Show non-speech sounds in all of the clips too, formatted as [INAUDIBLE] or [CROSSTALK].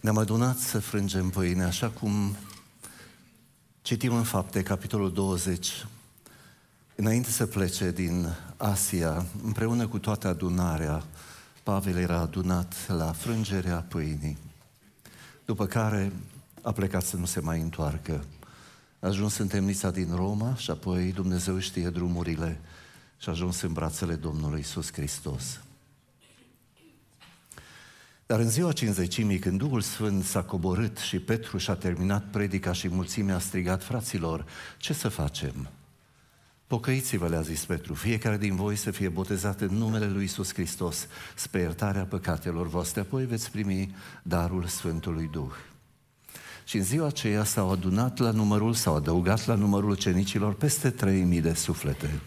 Ne-am adunat să frângem pâine, așa cum citim în fapte, capitolul 20, înainte să plece din Asia, împreună cu toată adunarea, Pavel era adunat la frângerea pâinii, după care a plecat să nu se mai întoarcă. A ajuns în temnița din Roma și apoi Dumnezeu știe drumurile și a ajuns în brațele Domnului Isus Hristos. Dar în ziua cinzecimii, când Duhul Sfânt s-a coborât și Petru și-a terminat predica și mulțimea a strigat, fraților, ce să facem? Pocăiți-vă, le-a zis Petru, fiecare din voi să fie botezat în numele Lui Isus Hristos spre iertarea păcatelor voastre, apoi veți primi darul Sfântului Duh. Și în ziua aceea s-au adunat la numărul, s-au adăugat la numărul cenicilor peste 3000 de suflete.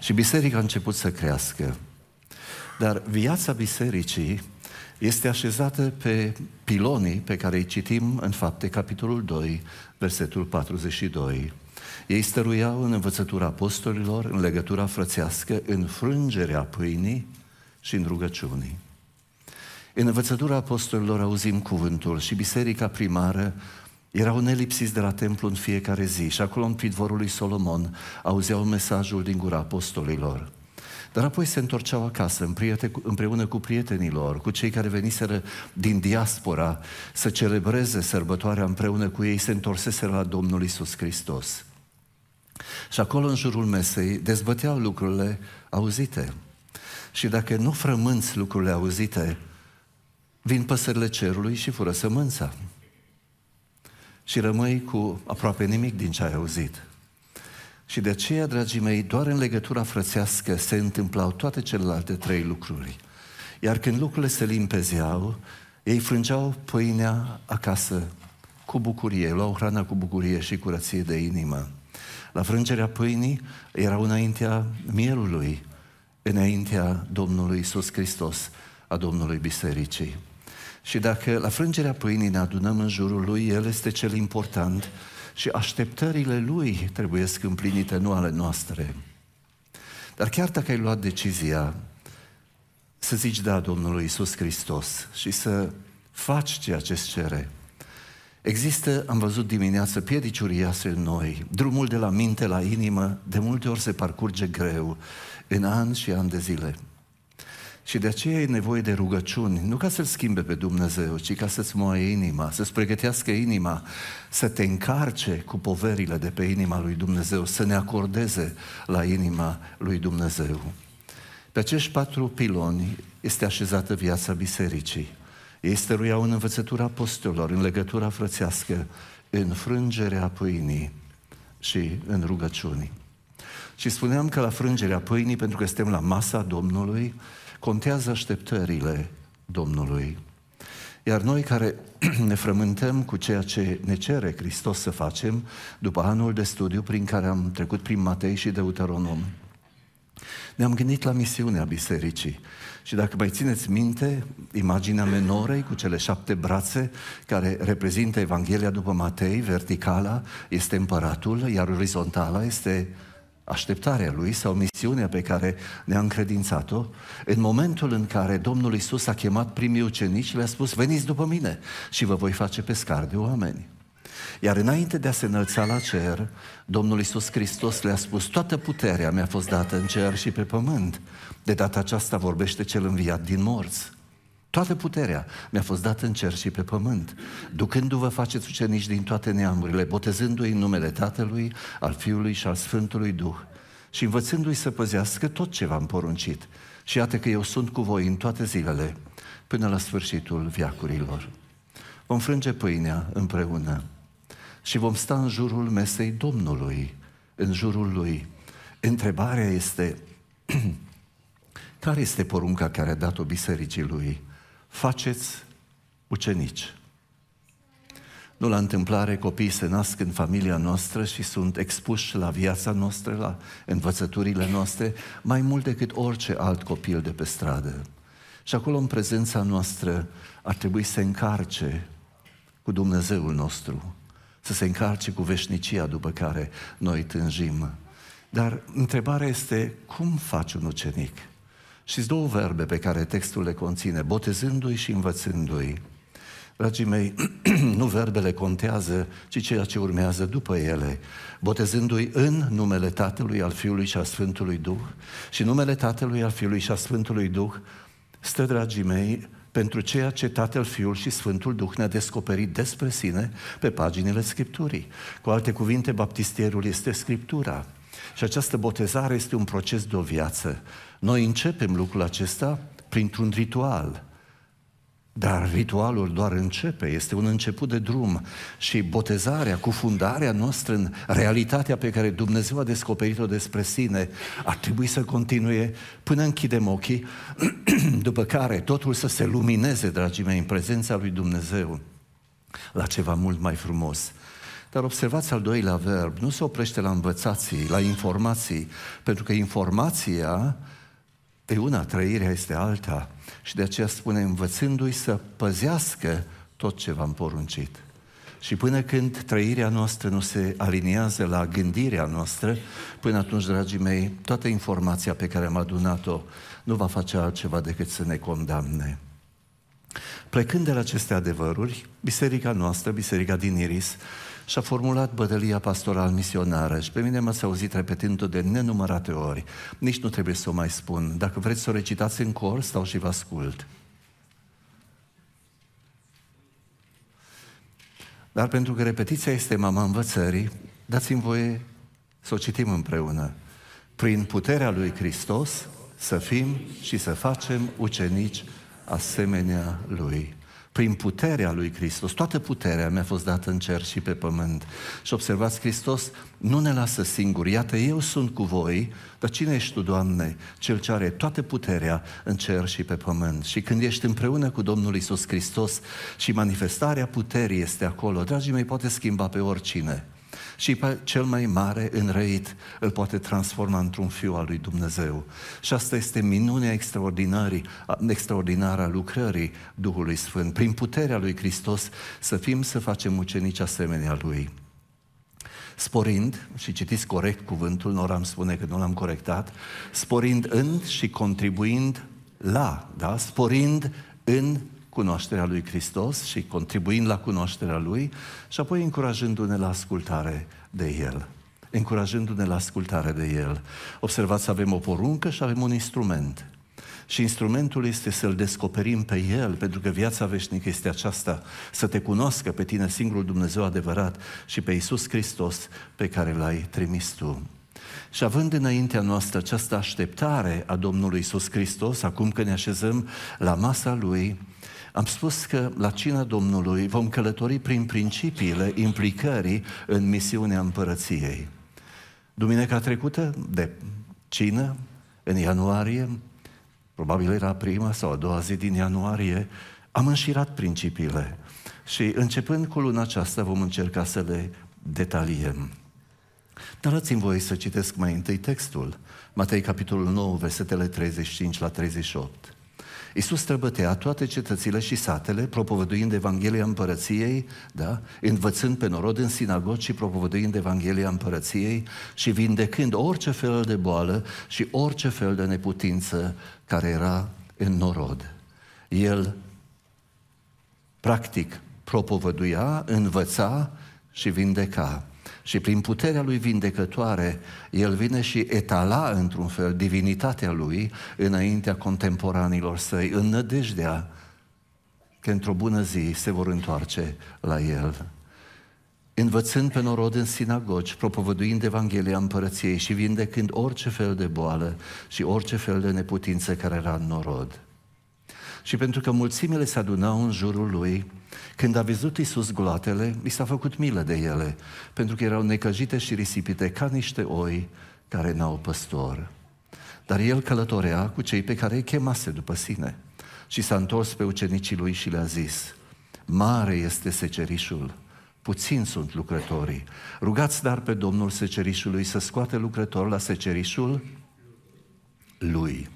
Și biserica a început să crească. Dar viața bisericii este așezată pe pilonii pe care îi citim în fapte, capitolul 2, versetul 42. Ei stăruiau în învățătura apostolilor, în legătura frățească, în frângerea pâinii și în rugăciunii. În învățătura apostolilor auzim cuvântul și biserica primară erau nelipsiți de la templu în fiecare zi și acolo în pidvorul lui Solomon auzeau mesajul din gura apostolilor. Dar apoi se întorceau acasă împreună cu prietenilor, cu cei care veniseră din diaspora să celebreze sărbătoarea împreună cu ei, se întorseseră la Domnul Isus Hristos. Și acolo în jurul mesei dezbăteau lucrurile auzite. Și dacă nu frămânți lucrurile auzite, vin păsările cerului și fură sămânța. Și rămâi cu aproape nimic din ce ai auzit. Și de aceea, dragii mei, doar în legătura frățească se întâmplau toate celelalte trei lucruri. Iar când lucrurile se limpezeau, ei frângeau pâinea acasă cu bucurie, luau hrana cu bucurie și curăție de inimă. La frângerea pâinii erau înaintea mielului, înaintea Domnului Isus Hristos, a Domnului Bisericii. Și dacă la frângerea pâinii ne adunăm în jurul lui, El este cel important și așteptările Lui trebuie să împlinite, nu ale noastre. Dar chiar dacă ai luat decizia să zici da Domnului Isus Hristos și să faci ceea ce îți cere, Există, am văzut dimineață, piedici uriașe în noi. Drumul de la minte la inimă de multe ori se parcurge greu, în ani și ani de zile. Și de aceea e nevoie de rugăciuni, nu ca să-L schimbe pe Dumnezeu, ci ca să-ți moaie inima, să-ți pregătească inima, să te încarce cu poverile de pe inima lui Dumnezeu, să ne acordeze la inima lui Dumnezeu. Pe acești patru piloni este așezată viața bisericii. Ei stăruiau în învățătura apostolilor, în legătura frățească, în frângerea pâinii și în rugăciunii. Și spuneam că la frângerea pâinii, pentru că suntem la masa Domnului, contează așteptările Domnului. Iar noi care [CLEARS THROAT] ne frământăm cu ceea ce ne cere Hristos să facem, după anul de studiu prin care am trecut prin Matei și Deuteronom, ne-am gândit la misiunea bisericii. Și dacă mai țineți minte, imaginea menorei cu cele șapte brațe care reprezintă Evanghelia după Matei, verticala este împăratul, iar orizontala este așteptarea lui sau misiunea pe care ne-a încredințat-o, în momentul în care Domnul Isus a chemat primii ucenici, le-a spus, veniți după mine și vă voi face pescar de oameni. Iar înainte de a se înălța la cer, Domnul Isus Hristos le-a spus, toată puterea mi-a fost dată în cer și pe pământ. De data aceasta vorbește cel înviat din morți. Toată puterea mi-a fost dată în cer și pe pământ, ducându-vă faceți ucenici din toate neamurile, botezându-i în numele Tatălui, al Fiului și al Sfântului Duh și învățându-i să păzească tot ce v-am poruncit. Și iată că eu sunt cu voi în toate zilele, până la sfârșitul viacurilor. Vom frânge pâinea împreună și vom sta în jurul mesei Domnului, în jurul Lui. Întrebarea este, [CLEARS THROAT] care este porunca care a dat-o bisericii Lui? Faceți ucenici. Nu la întâmplare copiii se nasc în familia noastră și sunt expuși la viața noastră, la învățăturile noastre, mai mult decât orice alt copil de pe stradă. Și acolo, în prezența noastră, ar trebui să se încarce cu Dumnezeul nostru, să se încarce cu veșnicia după care noi tânjim. Dar întrebarea este, cum faci un ucenic? Și două verbe pe care textul le conține, botezându-i și învățându-i. Dragii mei, [CLEARS THROAT] nu verbele contează, ci ceea ce urmează după ele, botezându-i în numele Tatălui, al Fiului și a Sfântului Duh. Și numele Tatălui, al Fiului și a Sfântului Duh stă, dragii mei, pentru ceea ce Tatăl, Fiul și Sfântul Duh ne-a descoperit despre sine pe paginile Scripturii. Cu alte cuvinte, baptistierul este Scriptura. Și această botezare este un proces de o viață. Noi începem lucrul acesta printr-un ritual. Dar ritualul doar începe, este un început de drum și botezarea, cufundarea noastră în realitatea pe care Dumnezeu a descoperit-o despre sine ar trebui să continue până închidem ochii, [CLEARS THROAT] după care totul să se lumineze, dragii mei, în prezența lui Dumnezeu la ceva mult mai frumos. Dar observați al doilea verb, nu se oprește la învățații, la informații, pentru că informația e una, trăirea este alta. Și de aceea spune, învățându-i să păzească tot ce v-am poruncit. Și până când trăirea noastră nu se aliniază la gândirea noastră, până atunci, dragii mei, toată informația pe care am adunat-o nu va face altceva decât să ne condamne. Plecând de la aceste adevăruri, biserica noastră, biserica din Iris, și-a formulat bătălia pastoral misionară și pe mine m-ați auzit repetând-o de nenumărate ori. Nici nu trebuie să o mai spun. Dacă vreți să o recitați în cor, stau și vă ascult. Dar pentru că repetiția este mama învățării, dați-mi voie să o citim împreună. Prin puterea lui Hristos să fim și să facem ucenici asemenea lui prin puterea lui Hristos. Toată puterea mi-a fost dată în cer și pe pământ. Și observați, Hristos nu ne lasă singuri. Iată, eu sunt cu voi, dar cine ești tu, Doamne? Cel ce are toată puterea în cer și pe pământ. Și când ești împreună cu Domnul Isus Hristos și manifestarea puterii este acolo, dragii mei, poate schimba pe oricine și pe cel mai mare înrăit îl poate transforma într-un fiu al lui Dumnezeu. Și asta este minunea extraordinară a lucrării Duhului Sfânt. Prin puterea lui Hristos să fim să facem ucenici asemenea lui. Sporind, și citiți corect cuvântul, nu am spune că nu l-am corectat, sporind în și contribuind la, da? sporind în cunoașterea lui Hristos și contribuind la cunoașterea lui și apoi încurajându-ne la ascultare de El. Încurajându-ne la ascultare de El. Observați, avem o poruncă și avem un instrument. Și instrumentul este să-L descoperim pe El, pentru că viața veșnică este aceasta, să te cunoască pe tine singurul Dumnezeu adevărat și pe Iisus Hristos pe care L-ai trimis tu. Și având înaintea noastră această așteptare a Domnului Iisus Hristos, acum că ne așezăm la masa Lui, am spus că la cina Domnului vom călători prin principiile implicării în misiunea împărăției. Duminica trecută, de cină, în ianuarie, probabil era prima sau a doua zi din ianuarie, am înșirat principiile și începând cu luna aceasta vom încerca să le detaliem. Dar dați-mi voie să citesc mai întâi textul. Matei, capitolul 9, versetele 35 la 38. Iisus străbătea toate cetățile și satele, propovăduind Evanghelia Împărăției, da? învățând pe norod în sinagogi și propovăduind Evanghelia Împărăției și vindecând orice fel de boală și orice fel de neputință care era în norod. El, practic, propovăduia, învăța și vindeca. Și prin puterea lui vindecătoare, el vine și etala într-un fel divinitatea lui înaintea contemporanilor săi, în nădejdea că într-o bună zi se vor întoarce la el. Învățând pe norod în sinagogi, propovăduind Evanghelia Împărăției și vindecând orice fel de boală și orice fel de neputință care era în norod. Și pentru că mulțimile se adunau în jurul lui, când a văzut Iisus gloatele, i s-a făcut milă de ele, pentru că erau necăjite și risipite ca niște oi care n-au păstor. Dar el călătorea cu cei pe care îi chemase după sine și s-a întors pe ucenicii lui și le-a zis, Mare este secerișul, puțin sunt lucrătorii. Rugați dar pe Domnul secerișului să scoate lucrători la secerișul lui.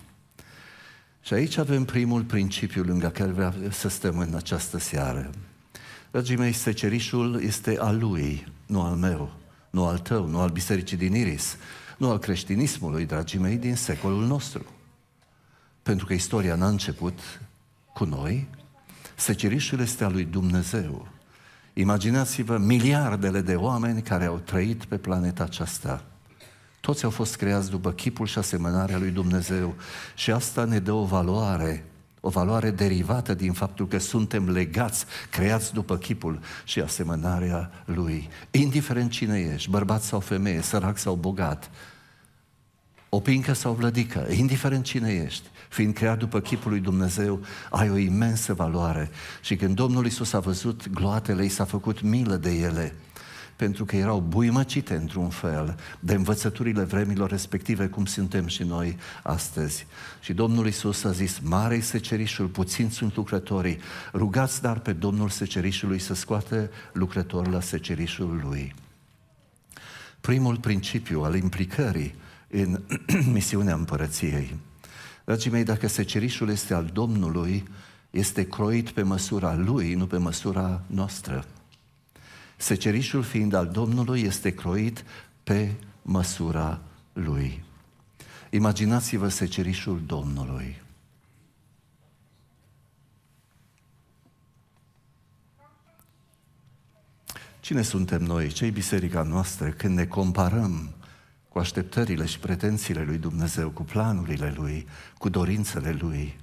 Și aici avem primul principiu lângă care vreau să stăm în această seară. Dragii mei, secerișul este al lui, nu al meu, nu al tău, nu al bisericii din Iris, nu al creștinismului, dragii mei, din secolul nostru. Pentru că istoria n-a început cu noi, Secerișul este al lui Dumnezeu. Imaginați-vă miliardele de oameni care au trăit pe planeta aceasta. Toți au fost creați după chipul și asemănarea lui Dumnezeu și asta ne dă o valoare, o valoare derivată din faptul că suntem legați, creați după chipul și asemănarea lui. Indiferent cine ești, bărbat sau femeie, sărac sau bogat, o pincă sau vlădică, indiferent cine ești, fiind creat după chipul lui Dumnezeu, ai o imensă valoare. Și când Domnul Isus a văzut gloatele, i s-a făcut milă de ele, pentru că erau buimăcite într-un fel de învățăturile vremilor respective, cum suntem și noi astăzi. Și Domnul Isus a zis, mare secerișul, puțin sunt lucrătorii, rugați dar pe Domnul secerișului să scoate lucrători la secerișul lui. Primul principiu al implicării în [CLEARS THROAT] misiunea împărăției. Dragii mei, dacă secerișul este al Domnului, este croit pe măsura lui, nu pe măsura noastră. Secerișul fiind al Domnului este croit pe măsura lui. Imaginați-vă secerișul Domnului. Cine suntem noi, cei biserica noastră, când ne comparăm cu așteptările și pretențiile lui Dumnezeu, cu planurile lui, cu dorințele lui.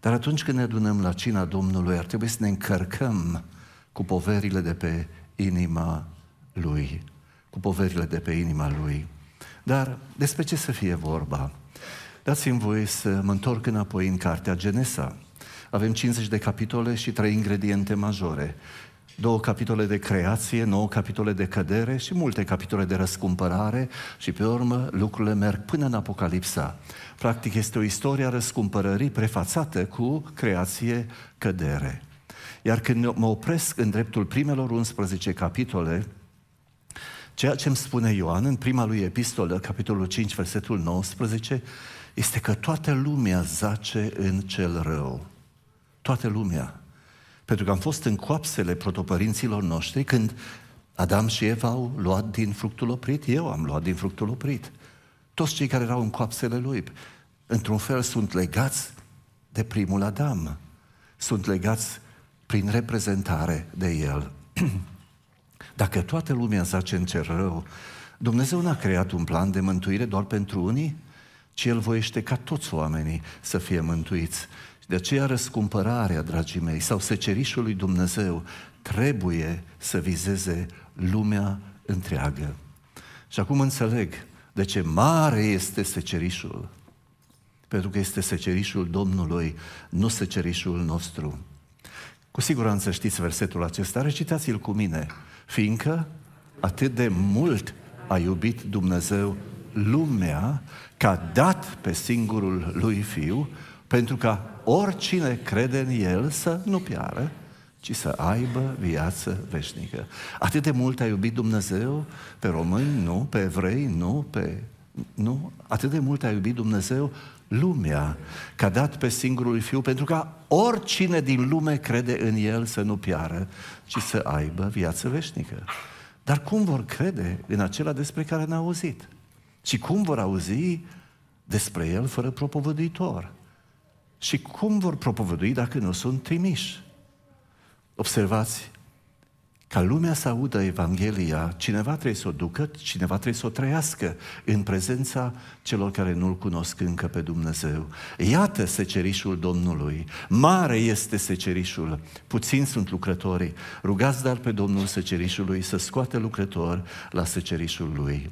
Dar atunci când ne adunăm la cina Domnului, ar trebui să ne încărcăm cu poverile de pe inima lui, cu poverile de pe inima lui. Dar despre ce să fie vorba? Dați-mi voie să mă întorc înapoi în cartea Genesa. Avem 50 de capitole și trei ingrediente majore două capitole de creație, nouă capitole de cădere și multe capitole de răscumpărare și pe urmă lucrurile merg până în Apocalipsa. Practic este o istorie a răscumpărării prefațată cu creație, cădere. Iar când mă opresc în dreptul primelor 11 capitole, ceea ce îmi spune Ioan în prima lui epistolă, capitolul 5, versetul 19, este că toată lumea zace în cel rău. Toată lumea. Pentru că am fost în coapsele protopărinților noștri când Adam și Eva au luat din fructul oprit, eu am luat din fructul oprit. Toți cei care erau în coapsele lui, într-un fel, sunt legați de primul Adam. Sunt legați prin reprezentare de el. [CLEARS THROAT] Dacă toată lumea zace în cer rău, Dumnezeu n-a creat un plan de mântuire doar pentru unii, ci El voiește ca toți oamenii să fie mântuiți. De aceea răscumpărarea, dragii mei, sau secerișul lui Dumnezeu trebuie să vizeze lumea întreagă. Și acum înțeleg de ce mare este secerișul. Pentru că este secerișul Domnului, nu secerișul nostru. Cu siguranță știți versetul acesta, recitați-l cu mine. Fiindcă atât de mult a iubit Dumnezeu lumea, că a dat pe singurul lui Fiu, pentru ca oricine crede în El să nu piară, ci să aibă viață veșnică. Atât de mult a iubit Dumnezeu pe români, nu, pe evrei, nu, pe... Nu, atât de mult a iubit Dumnezeu lumea, că a dat pe singurul Fiu, pentru ca oricine din lume crede în El să nu piară, ci să aibă viață veșnică. Dar cum vor crede în acela despre care ne-au auzit? Și cum vor auzi despre El fără propovăduitor? Și cum vor propovădui dacă nu sunt trimiși? Observați, ca lumea să audă Evanghelia, cineva trebuie să o ducă, cineva trebuie să o trăiască în prezența celor care nu-L cunosc încă pe Dumnezeu. Iată secerișul Domnului, mare este secerișul, puțini sunt lucrătorii, rugați dar pe Domnul secerișului să scoate lucrători la secerișul Lui.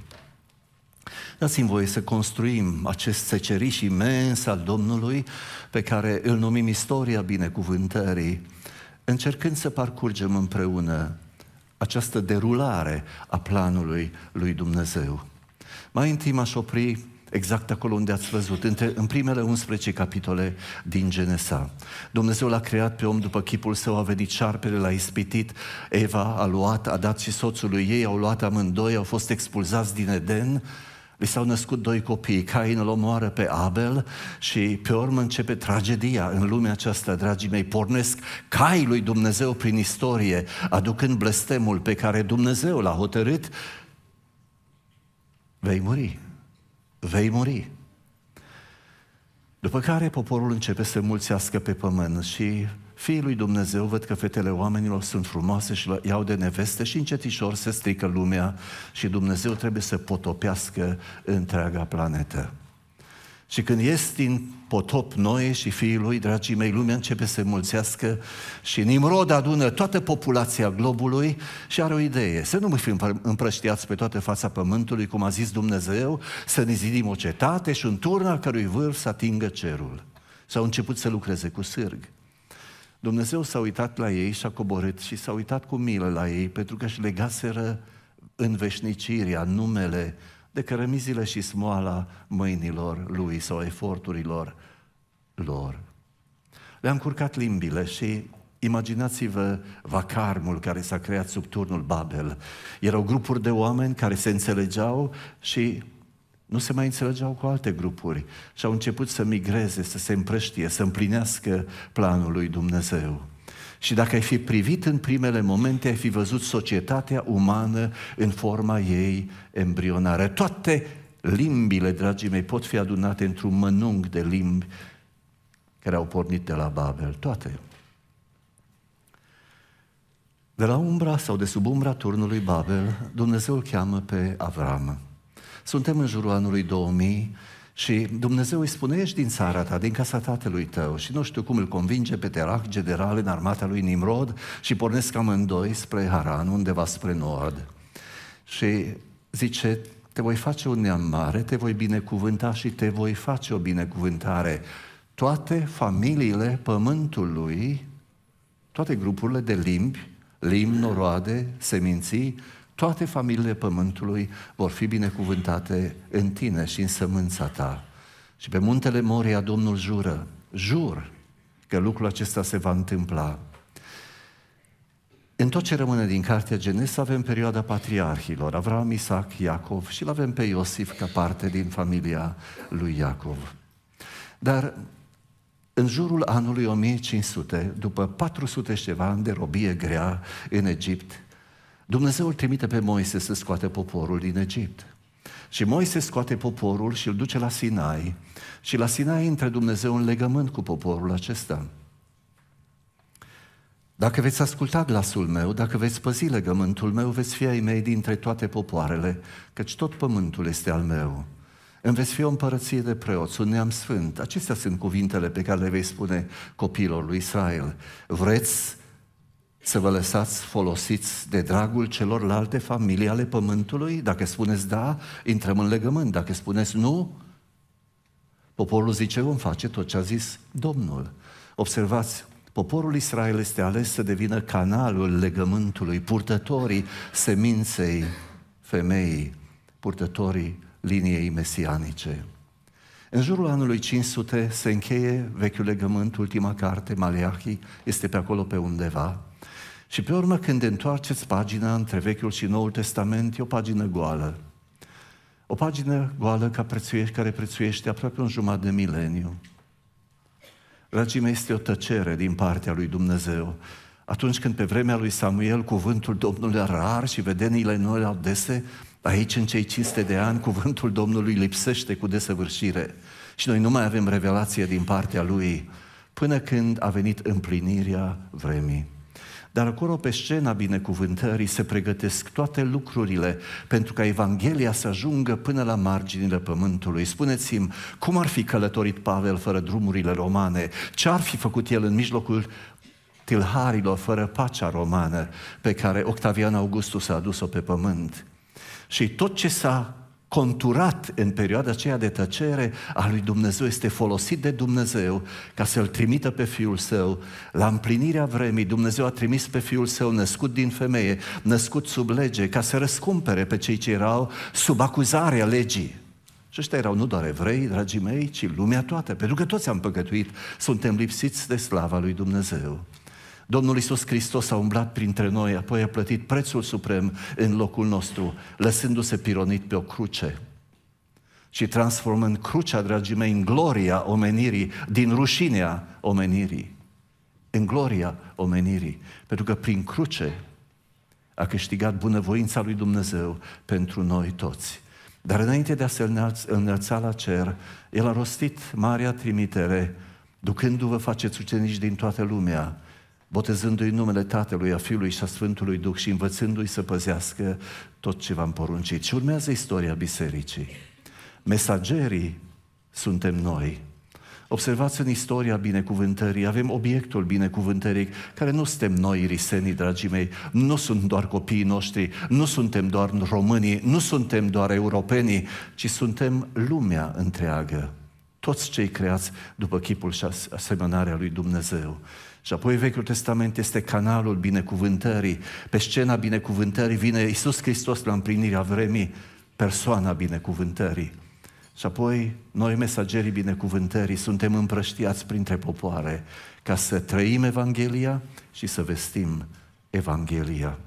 Dați-mi voie să construim acest seceriș imens al Domnului pe care îl numim istoria binecuvântării, încercând să parcurgem împreună această derulare a planului lui Dumnezeu. Mai întâi m-aș opri exact acolo unde ați văzut, între, în primele 11 capitole din Genesa. Dumnezeu l-a creat pe om după chipul său, a venit șarpele, l-a ispitit, Eva a luat, a dat și soțului ei, au luat amândoi, au fost expulzați din Eden, Li s-au născut doi copii, Cain îl omoară pe Abel și pe urmă începe tragedia în lumea aceasta, dragii mei. Pornesc cai lui Dumnezeu prin istorie, aducând blestemul pe care Dumnezeu l-a hotărât. Vei muri. Vei muri. După care poporul începe să mulțească pe pământ și fiii lui Dumnezeu văd că fetele oamenilor sunt frumoase și iau de neveste și încetișor se strică lumea și Dumnezeu trebuie să potopească întreaga planetă. Și când ies din potop Noe și fiii lui, dragii mei, lumea începe să se mulțească și Nimrod adună toată populația globului și are o idee. Să nu mai fim împrăștiați pe toată fața pământului, cum a zis Dumnezeu, să ne zidim o cetate și un turn al cărui vârf să atingă cerul. S-au început să lucreze cu sârg. Dumnezeu s-a uitat la ei și a coborât și s-a uitat cu milă la ei pentru că își legaseră în veșniciria numele de cărămizile și smoala mâinilor lui sau eforturilor lor. Le-am curcat limbile și imaginați-vă vacarmul care s-a creat sub turnul Babel. Erau grupuri de oameni care se înțelegeau și nu se mai înțelegeau cu alte grupuri și au început să migreze, să se împrăștie, să împlinească planul lui Dumnezeu. Și dacă ai fi privit în primele momente, ai fi văzut societatea umană în forma ei embrionară. Toate limbile, dragii mei, pot fi adunate într-un mănung de limbi care au pornit de la Babel. Toate. De la umbra sau de sub umbra turnului Babel, Dumnezeu îl cheamă pe Avram. Suntem în jurul anului 2000 și Dumnezeu îi spune, ești din țara ta, din casa tatălui tău și nu știu cum îl convinge pe Terach, general în armata lui Nimrod și pornesc amândoi spre Haran, undeva spre nord. Și zice, te voi face un neam mare, te voi binecuvânta și te voi face o binecuvântare. Toate familiile pământului, toate grupurile de limbi, limbi, noroade, seminții, toate familiile pământului vor fi binecuvântate în tine și în sămânța ta. Și pe muntele Moria Domnul jură, jur că lucrul acesta se va întâmpla. În tot ce rămâne din cartea Genes avem perioada patriarhilor, Avram, Isaac, Iacov și l avem pe Iosif ca parte din familia lui Iacov. Dar în jurul anului 1500, după 400 și ceva ani de robie grea în Egipt, Dumnezeu îl trimite pe Moise să scoate poporul din Egipt. Și Moise scoate poporul și îl duce la Sinai. Și la Sinai intră Dumnezeu în legământ cu poporul acesta. Dacă veți asculta glasul meu, dacă veți păzi legământul meu, veți fi ai mei dintre toate popoarele, căci tot pământul este al meu. Îmi veți fi o împărăție de preoți, un neam sfânt. Acestea sunt cuvintele pe care le vei spune copiilor lui Israel. Vreți să vă lăsați folosiți de dragul celorlalte familii ale pământului? Dacă spuneți da, intrăm în legământ. Dacă spuneți nu, poporul zice, vom face tot ce a zis Domnul. Observați, poporul Israel este ales să devină canalul legământului, purtătorii seminței femeii, purtătorii liniei mesianice. În jurul anului 500 se încheie vechiul legământ, ultima carte, Maleahi, este pe acolo pe undeva. Și pe urmă, când întoarceți pagina între Vechiul și Noul Testament, e o pagină goală. O pagină goală ca prețuiește, care prețuiește aproape un jumătate de mileniu. Dragii mei, este o tăcere din partea lui Dumnezeu. Atunci când pe vremea lui Samuel cuvântul Domnului era rar și vedeniile noi erau dese, aici în cei 500 de ani cuvântul Domnului lipsește cu desăvârșire. Și noi nu mai avem revelație din partea lui până când a venit împlinirea vremii. Dar acolo, pe scena binecuvântării, se pregătesc toate lucrurile pentru ca Evanghelia să ajungă până la marginile pământului. Spuneți-mi, cum ar fi călătorit Pavel fără drumurile romane? Ce ar fi făcut el în mijlocul tilharilor fără pacea romană pe care Octavian Augustus a adus-o pe pământ? Și tot ce s-a conturat în perioada aceea de tăcere a lui Dumnezeu, este folosit de Dumnezeu ca să-L trimită pe Fiul Său. La împlinirea vremii, Dumnezeu a trimis pe Fiul Său născut din femeie, născut sub lege, ca să răscumpere pe cei ce erau sub acuzarea legii. Și ăștia erau nu doar evrei, dragii mei, ci lumea toată, pentru că toți am păcătuit, suntem lipsiți de slava lui Dumnezeu. Domnul Iisus Hristos a umblat printre noi, apoi a plătit prețul suprem în locul nostru, lăsându-se pironit pe o cruce și transformând crucea, dragii mei, în gloria omenirii, din rușinea omenirii, în gloria omenirii. Pentru că prin cruce a câștigat bunăvoința lui Dumnezeu pentru noi toți. Dar înainte de a se înălța la cer, El a rostit marea trimitere, ducându-vă faceți ucenici din toată lumea, botezându-i numele Tatălui, a Fiului și a Sfântului Duh și învățându-i să păzească tot ce v-am poruncit. Și urmează istoria bisericii. Mesagerii suntem noi. Observați în istoria binecuvântării, avem obiectul binecuvântării, care nu suntem noi risenii, dragii mei, nu sunt doar copiii noștri, nu suntem doar românii, nu suntem doar europenii, ci suntem lumea întreagă. Toți cei creați după chipul și asemănarea lui Dumnezeu. Și apoi Vechiul Testament este canalul binecuvântării. Pe scena binecuvântării vine Iisus Hristos la împlinirea vremii, persoana binecuvântării. Și apoi noi, mesagerii binecuvântării, suntem împrăștiați printre popoare ca să trăim Evanghelia și să vestim Evanghelia.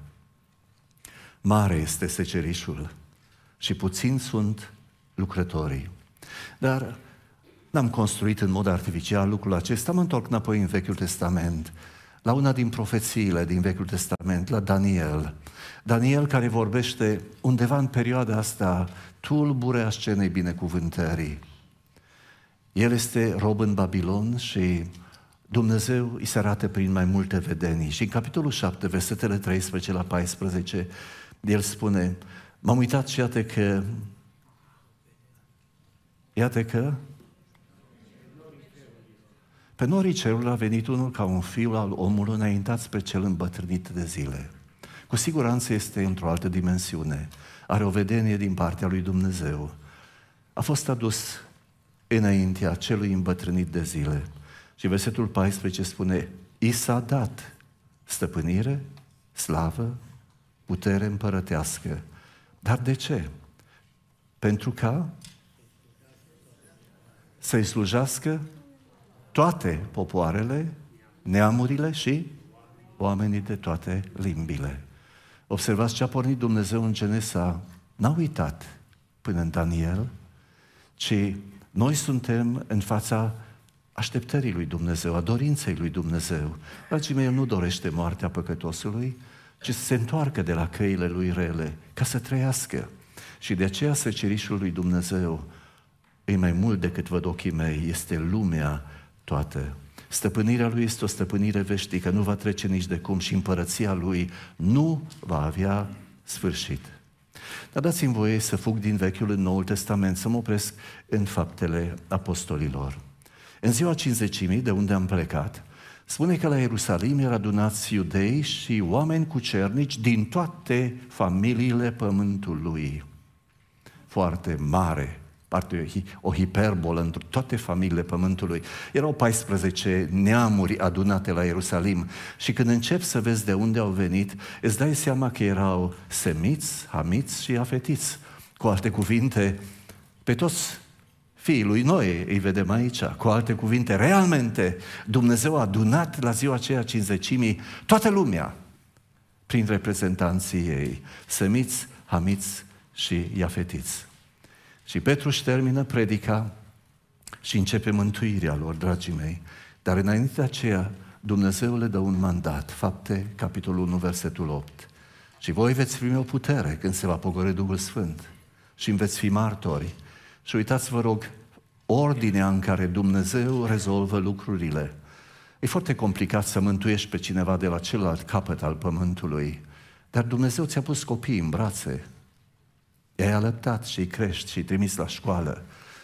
Mare este secerișul și puțin sunt lucrătorii. Dar N-am construit în mod artificial lucrul acesta, mă întorc înapoi în Vechiul Testament, la una din profețiile din Vechiul Testament, la Daniel. Daniel care vorbește undeva în perioada asta tulbure a scenei binecuvântării. El este rob în Babilon și Dumnezeu îi se arată prin mai multe vedenii. Și în capitolul 7, versetele 13 la 14, el spune, m-am uitat și iată că, iată că, pe norii cerului a venit unul ca un fiu al omului înaintat spre cel îmbătrânit de zile. Cu siguranță este într-o altă dimensiune. Are o vedenie din partea lui Dumnezeu. A fost adus înaintea celui îmbătrânit de zile. Și versetul 14 spune, I s-a dat stăpânire, slavă, putere împărătească. Dar de ce? Pentru ca să-i slujească toate popoarele, neamurile și oamenii de toate limbile. Observați ce a pornit Dumnezeu în Genesa. N-a uitat până în Daniel, ci noi suntem în fața așteptării lui Dumnezeu, a dorinței lui Dumnezeu. Dragii mei, El nu dorește moartea păcătosului, ci să se întoarcă de la căile lui rele, ca să trăiască. Și de aceea secerișul lui Dumnezeu e mai mult decât văd ochii mei, este lumea toate. Stăpânirea lui este o stăpânire veșnică, nu va trece nici de cum și împărăția lui nu va avea sfârșit. Dar dați-mi voie să fug din Vechiul în Noul Testament, să mă opresc în faptele apostolilor. În ziua cinzecimii, de unde am plecat, spune că la Ierusalim erau adunați iudei și oameni cucernici din toate familiile pământului. Foarte mare parte o hiperbolă într toate familiile pământului. Erau 14 neamuri adunate la Ierusalim și când încep să vezi de unde au venit, îți dai seama că erau semiți, hamiți și afetiți. Cu alte cuvinte, pe toți fiii lui Noe îi vedem aici. Cu alte cuvinte, realmente Dumnezeu a adunat la ziua aceea cinzecimii toată lumea prin reprezentanții ei, semiți, hamiți și iafetiți. Și Petru își termină predica și începe mântuirea lor, dragii mei. Dar înainte de aceea, Dumnezeu le dă un mandat. Fapte, capitolul 1, versetul 8. Și voi veți primi o putere când se va pogori Duhul Sfânt și îmi veți fi martori. Și uitați, vă rog, ordinea în care Dumnezeu rezolvă lucrurile. E foarte complicat să mântuiești pe cineva de la celălalt capăt al pământului, dar Dumnezeu ți-a pus copii în brațe, I-ai alăptat și îi crești și îi trimis la școală.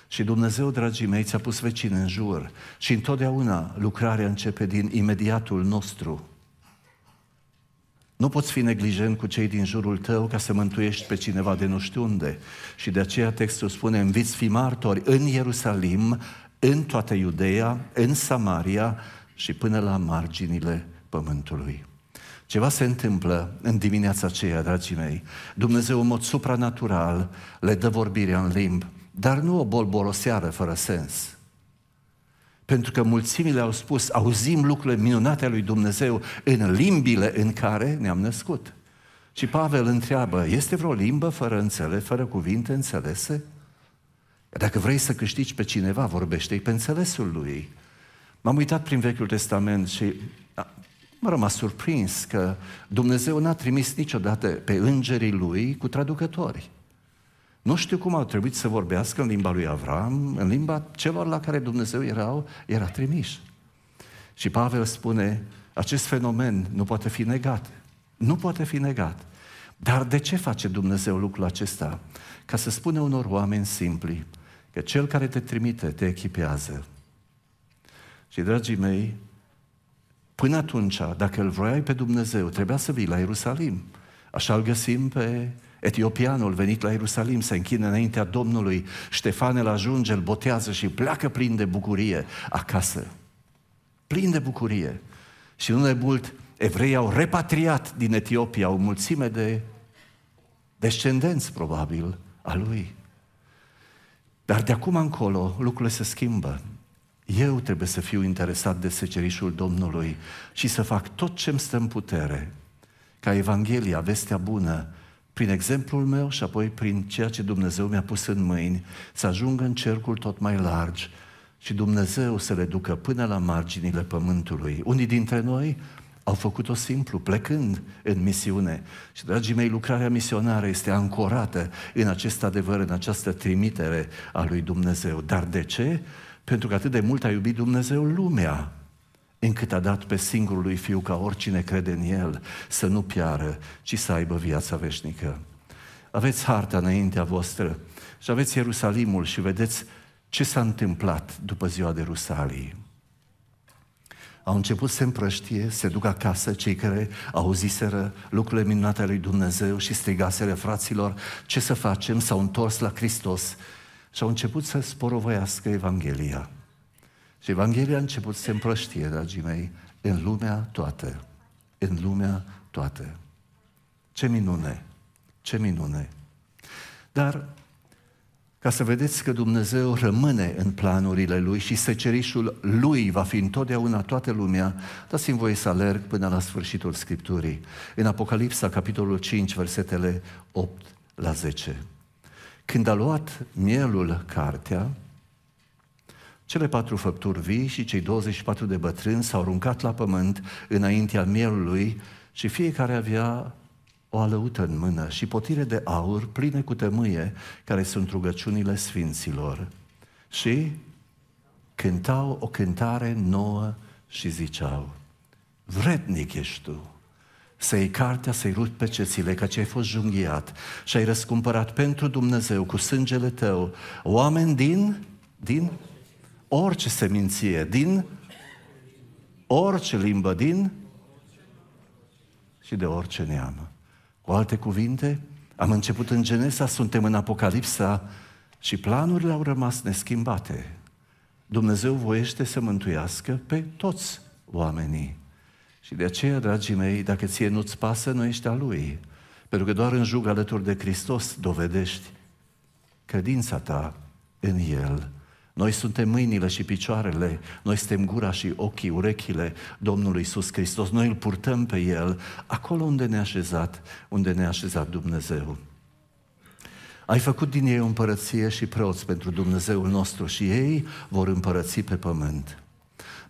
Și Dumnezeu, dragii mei, ți-a pus vecin în jur. Și întotdeauna lucrarea începe din imediatul nostru. Nu poți fi neglijent cu cei din jurul tău ca să mântuiești pe cineva de nu știu unde. Și de aceea textul spune, înviți fi martori în Ierusalim, în toată Iudeea, în Samaria și până la marginile pământului. Ceva se întâmplă în dimineața aceea, dragii mei. Dumnezeu în mod supranatural le dă vorbirea în limb, dar nu o bolboroseară fără sens. Pentru că mulțimile au spus, auzim lucrurile minunate ale lui Dumnezeu în limbile în care ne-am născut. Și Pavel întreabă, este vreo limbă fără înțeles, fără cuvinte înțelese? Dacă vrei să câștigi pe cineva, vorbește-i pe înțelesul lui. M-am uitat prin Vechiul Testament și M-a rămas surprins că Dumnezeu n-a trimis niciodată pe îngerii lui cu traducători. Nu știu cum au trebuit să vorbească în limba lui Avram, în limba celor la care Dumnezeu erau, era trimis. Și Pavel spune, Acest fenomen nu poate fi negat. Nu poate fi negat. Dar de ce face Dumnezeu lucrul acesta? Ca să spune unor oameni simpli că cel care te trimite te echipează. Și, dragii mei, până atunci, dacă îl vroiai pe Dumnezeu, trebuia să vii la Ierusalim. Așa îl găsim pe etiopianul venit la Ierusalim, se închine înaintea Domnului, Ștefan îl ajunge, îl botează și pleacă plin de bucurie acasă. Plin de bucurie. Și nu de mult, evreii au repatriat din Etiopia o mulțime de descendenți, probabil, a lui. Dar de acum încolo lucrurile se schimbă. Eu trebuie să fiu interesat de secerișul Domnului și să fac tot ce îmi stă în putere ca Evanghelia, vestea bună, prin exemplul meu și apoi prin ceea ce Dumnezeu mi-a pus în mâini, să ajungă în cercul tot mai larg și Dumnezeu să le ducă până la marginile pământului. Unii dintre noi au făcut-o simplu, plecând în misiune. Și, dragii mei, lucrarea misionară este ancorată în acest adevăr, în această trimitere a lui Dumnezeu. Dar de ce? Pentru că atât de mult a iubit Dumnezeu lumea, încât a dat pe singurul lui Fiu ca oricine crede în El să nu piară, ci să aibă viața veșnică. Aveți harta înaintea voastră și aveți Ierusalimul și vedeți ce s-a întâmplat după ziua de Rusalii. Au început să se împrăștie, se duc acasă cei care auziseră lucrurile minunate ale lui Dumnezeu și strigaseră fraților, ce să facem? S-au întors la Hristos și au început să sporovăiască Evanghelia. Și Evanghelia a început să se împrăștie, dragii mei, în lumea toată. În lumea toată. Ce minune! Ce minune! Dar ca să vedeți că Dumnezeu rămâne în planurile Lui și secerișul Lui va fi întotdeauna toată lumea, dați-mi voie să alerg până la sfârșitul Scripturii. În Apocalipsa, capitolul 5, versetele 8 la 10. Când a luat mielul cartea, cele patru făpturi vii și cei 24 de bătrâni s-au aruncat la pământ înaintea mielului și fiecare avea o alăută în mână și potire de aur pline cu tămâie, care sunt rugăciunile sfinților. Și cântau o cântare nouă și ziceau, vrednic ești tu să iei cartea, să-i rupi pe cețile, ca ce ai fost junghiat și ai răscumpărat pentru Dumnezeu cu sângele tău oameni din, din orice seminție, din orice limbă, din și de orice neam. Cu alte cuvinte, am început în Genesa, suntem în Apocalipsa și planurile au rămas neschimbate. Dumnezeu voiește să mântuiască pe toți oamenii. Și de aceea, dragii mei, dacă ție nu-ți pasă, nu ești a Lui. Pentru că doar în jug alături de Hristos dovedești credința ta în El. Noi suntem mâinile și picioarele, noi suntem gura și ochii, urechile Domnului Iisus Hristos. Noi îl purtăm pe El acolo unde ne-a așezat, unde ne-a așezat Dumnezeu. Ai făcut din ei o împărăție și preoți pentru Dumnezeul nostru și ei vor împărăți pe pământ.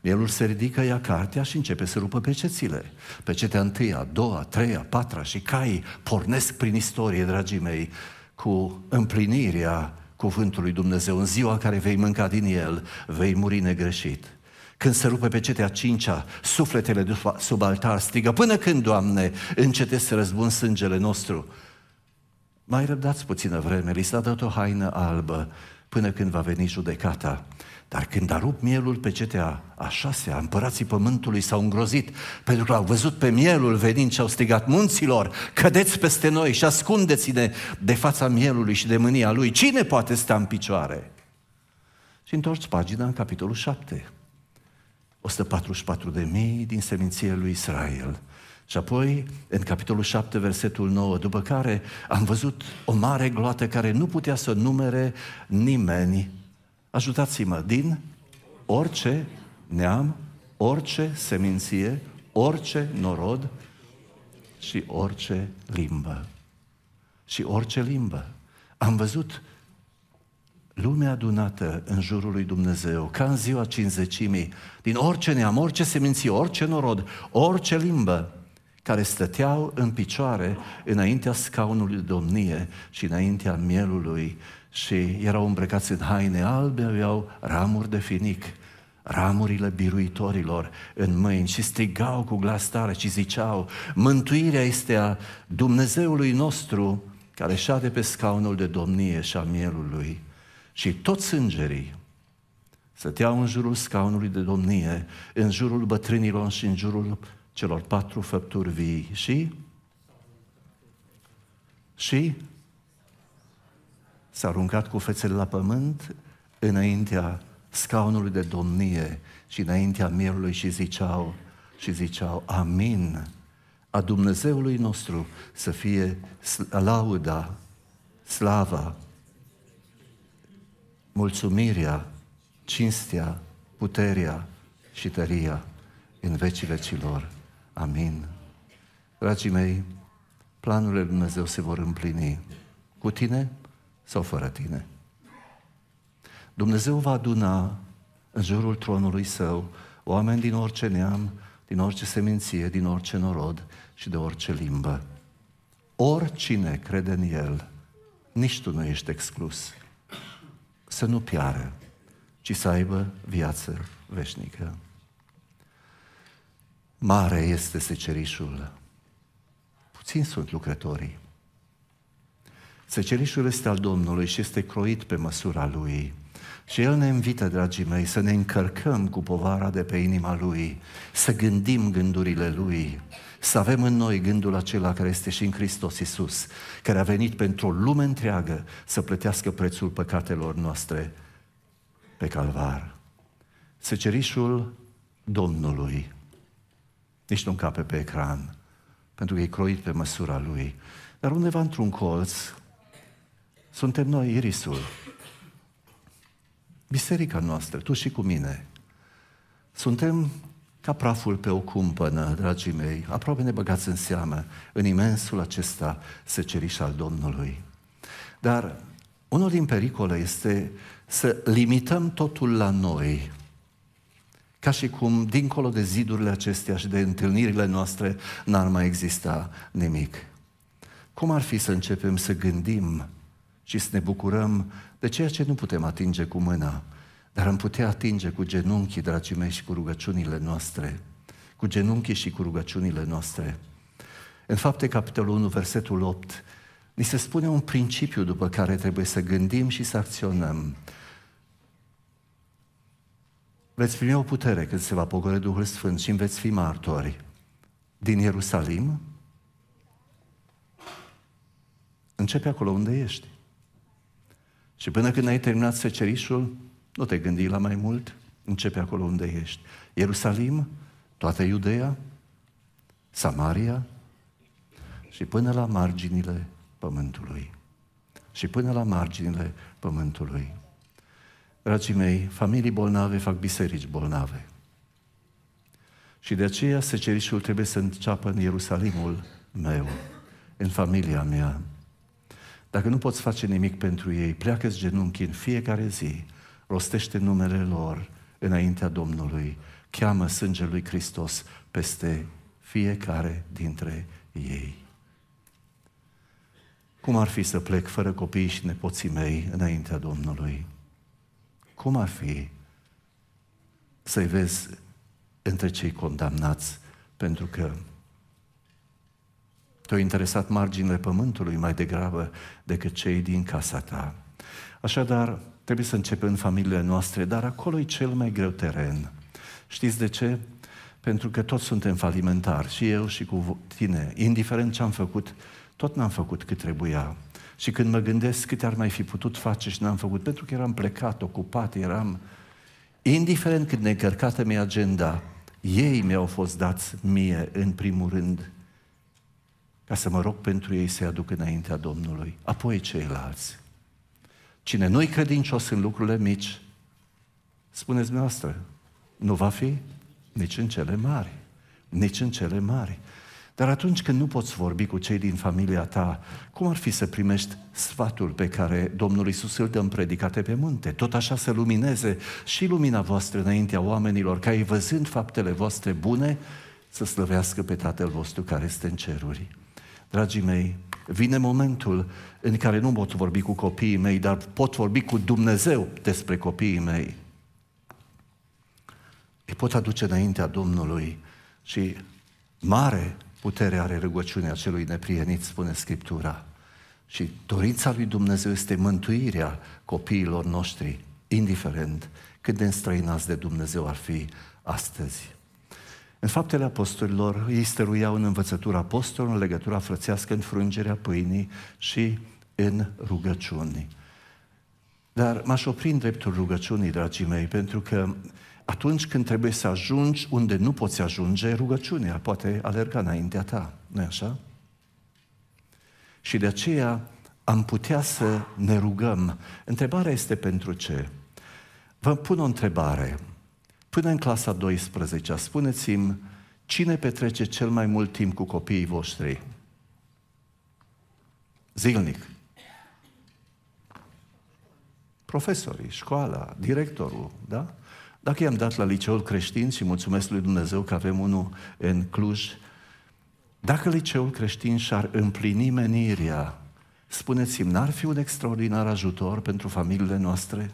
Mielul se ridică, ia cartea și începe să rupă pecețile. Pecetea întâia, a doua, a treia, a patra și caii pornesc prin istorie, dragii mei, cu împlinirea cuvântului Dumnezeu. În ziua în care vei mânca din el, vei muri negreșit. Când se rupe pe cetea cincea, sufletele de sub altar strigă, până când, Doamne, încete să răzbun sângele nostru? Mai răbdați puțină vreme, li s-a dat o haină albă până când va veni judecata. Dar când a rupt mielul pe cetea a șasea, împărații pământului s-au îngrozit, pentru că au văzut pe mielul venind și au strigat munților, cădeți peste noi și ascundeți-ne de fața mielului și de mânia lui. Cine poate sta în picioare? Și întorci pagina în capitolul 7. 144 de mii din seminție lui Israel. Și apoi, în capitolul 7, versetul 9, după care am văzut o mare gloată care nu putea să numere nimeni ajutați-mă, din orice neam, orice seminție, orice norod și orice limbă. Și orice limbă. Am văzut lumea adunată în jurul lui Dumnezeu, ca în ziua cinzecimii, din orice neam, orice seminție, orice norod, orice limbă, care stăteau în picioare înaintea scaunului de domnie și înaintea mielului și erau îmbrăcați în haine albe, aveau ramuri de finic. ramurile biruitorilor în mâini și strigau cu glas tare și ziceau, mântuirea este a Dumnezeului nostru care șade pe scaunul de domnie și a mielului. Și toți îngerii stăteau în jurul scaunului de domnie, în jurul bătrânilor și în jurul celor patru făpturi vii. Și? Și? S-a aruncat cu fețele la pământ înaintea scaunului de domnie și înaintea mielului și ziceau, și ziceau, amin, a Dumnezeului nostru să fie lauda, slava, mulțumirea, cinstea, puterea și tăria în vecii vecilor. Amin. Dragii mei, planurile Lui Dumnezeu se vor împlini cu tine sau fără tine. Dumnezeu va aduna în jurul tronului său oameni din orice neam, din orice seminție, din orice norod și de orice limbă. Oricine crede în El, nici tu nu ești exclus. Să nu piară, ci să aibă viață veșnică. Mare este secerișul, puțin sunt lucrătorii. Secerișul este al Domnului și este croit pe măsura Lui. Și El ne invită, dragii mei, să ne încărcăm cu povara de pe inima Lui, să gândim gândurile Lui, să avem în noi gândul acela care este și în Hristos Iisus, care a venit pentru o lume întreagă să plătească prețul păcatelor noastre pe calvar. Secerișul Domnului. Nici nu încape pe ecran, pentru că e croit pe măsura Lui. Dar undeva într-un colț suntem noi, irisul. Biserica noastră, tu și cu mine. Suntem ca praful pe o cumpănă, dragii mei, aproape ne băgați în seamă în imensul acesta seceriș al Domnului. Dar unul din pericole este să limităm totul la noi, ca și cum dincolo de zidurile acestea și de întâlnirile noastre n-ar mai exista nimic. Cum ar fi să începem să gândim și să ne bucurăm de ceea ce nu putem atinge cu mâna, dar am putea atinge cu genunchii, dragii mei, și cu rugăciunile noastre. Cu genunchii și cu rugăciunile noastre. În fapte, capitolul 1, versetul 8, ni se spune un principiu după care trebuie să gândim și să acționăm. Veți primi o putere când se va pogorâ Duhul Sfânt și veți fi martori din Ierusalim. Începe acolo unde ești. Și până când ai terminat secerișul, nu te gândi la mai mult, începe acolo unde ești. Ierusalim, toată Iudeea, Samaria și până la marginile pământului. Și până la marginile pământului. Dragii mei, familii bolnave fac biserici bolnave. Și de aceea secerișul trebuie să înceapă în Ierusalimul meu, în familia mea. Dacă nu poți face nimic pentru ei, pleacă-ți genunchi în fiecare zi rostește numele lor înaintea Domnului, cheamă sângele lui Hristos peste fiecare dintre ei. Cum ar fi să plec fără copii și nepoții mei înaintea Domnului? Cum ar fi să-i vezi între cei condamnați pentru că te-au interesat marginile pământului mai degrabă decât cei din casa ta. Așadar, Trebuie să începem în familiile noastre, dar acolo e cel mai greu teren. Știți de ce? Pentru că toți suntem falimentari, și eu și cu tine. Indiferent ce am făcut, tot n-am făcut cât trebuia. Și când mă gândesc câte ar mai fi putut face și n-am făcut, pentru că eram plecat, ocupat, eram... Indiferent cât necărcată mi agenda, ei mi-au fost dați mie, în primul rând, ca să mă rog pentru ei să-i aduc înaintea Domnului, apoi ceilalți. Cine nu-i credincios în lucrurile mici, spuneți dumneavoastră, nu va fi nici în cele mari. Nici în cele mari. Dar atunci când nu poți vorbi cu cei din familia ta, cum ar fi să primești sfatul pe care Domnul Iisus îl dă în predicate pe munte? Tot așa să lumineze și lumina voastră înaintea oamenilor, ca ei văzând faptele voastre bune, să slăvească pe Tatăl vostru care este în ceruri. Dragii mei, vine momentul în care nu pot vorbi cu copiii mei, dar pot vorbi cu Dumnezeu despre copiii mei. îi pot aduce înaintea Domnului și mare putere are rugăciunea celui neprienit, spune Scriptura. Și dorința lui Dumnezeu este mântuirea copiilor noștri, indiferent cât de înstrăinați de Dumnezeu ar fi astăzi. În faptele apostolilor, ei stăruiau în învățătura apostolilor, în legătura frățească, în frângerea pâinii și în rugăciuni. Dar m-aș opri în dreptul rugăciunii, dragii mei, pentru că atunci când trebuie să ajungi unde nu poți ajunge, rugăciunea poate alerga înaintea ta, nu așa? Și de aceea am putea să ne rugăm. Întrebarea este pentru ce? Vă pun o întrebare. Până în clasa 12, spuneți-mi cine petrece cel mai mult timp cu copiii voștri? Zilnic. Profesorii, școala, directorul, da? Dacă i-am dat la liceul creștin și mulțumesc lui Dumnezeu că avem unul în Cluj, dacă liceul creștin și-ar împlini menirea, spuneți-mi, n-ar fi un extraordinar ajutor pentru familiile noastre?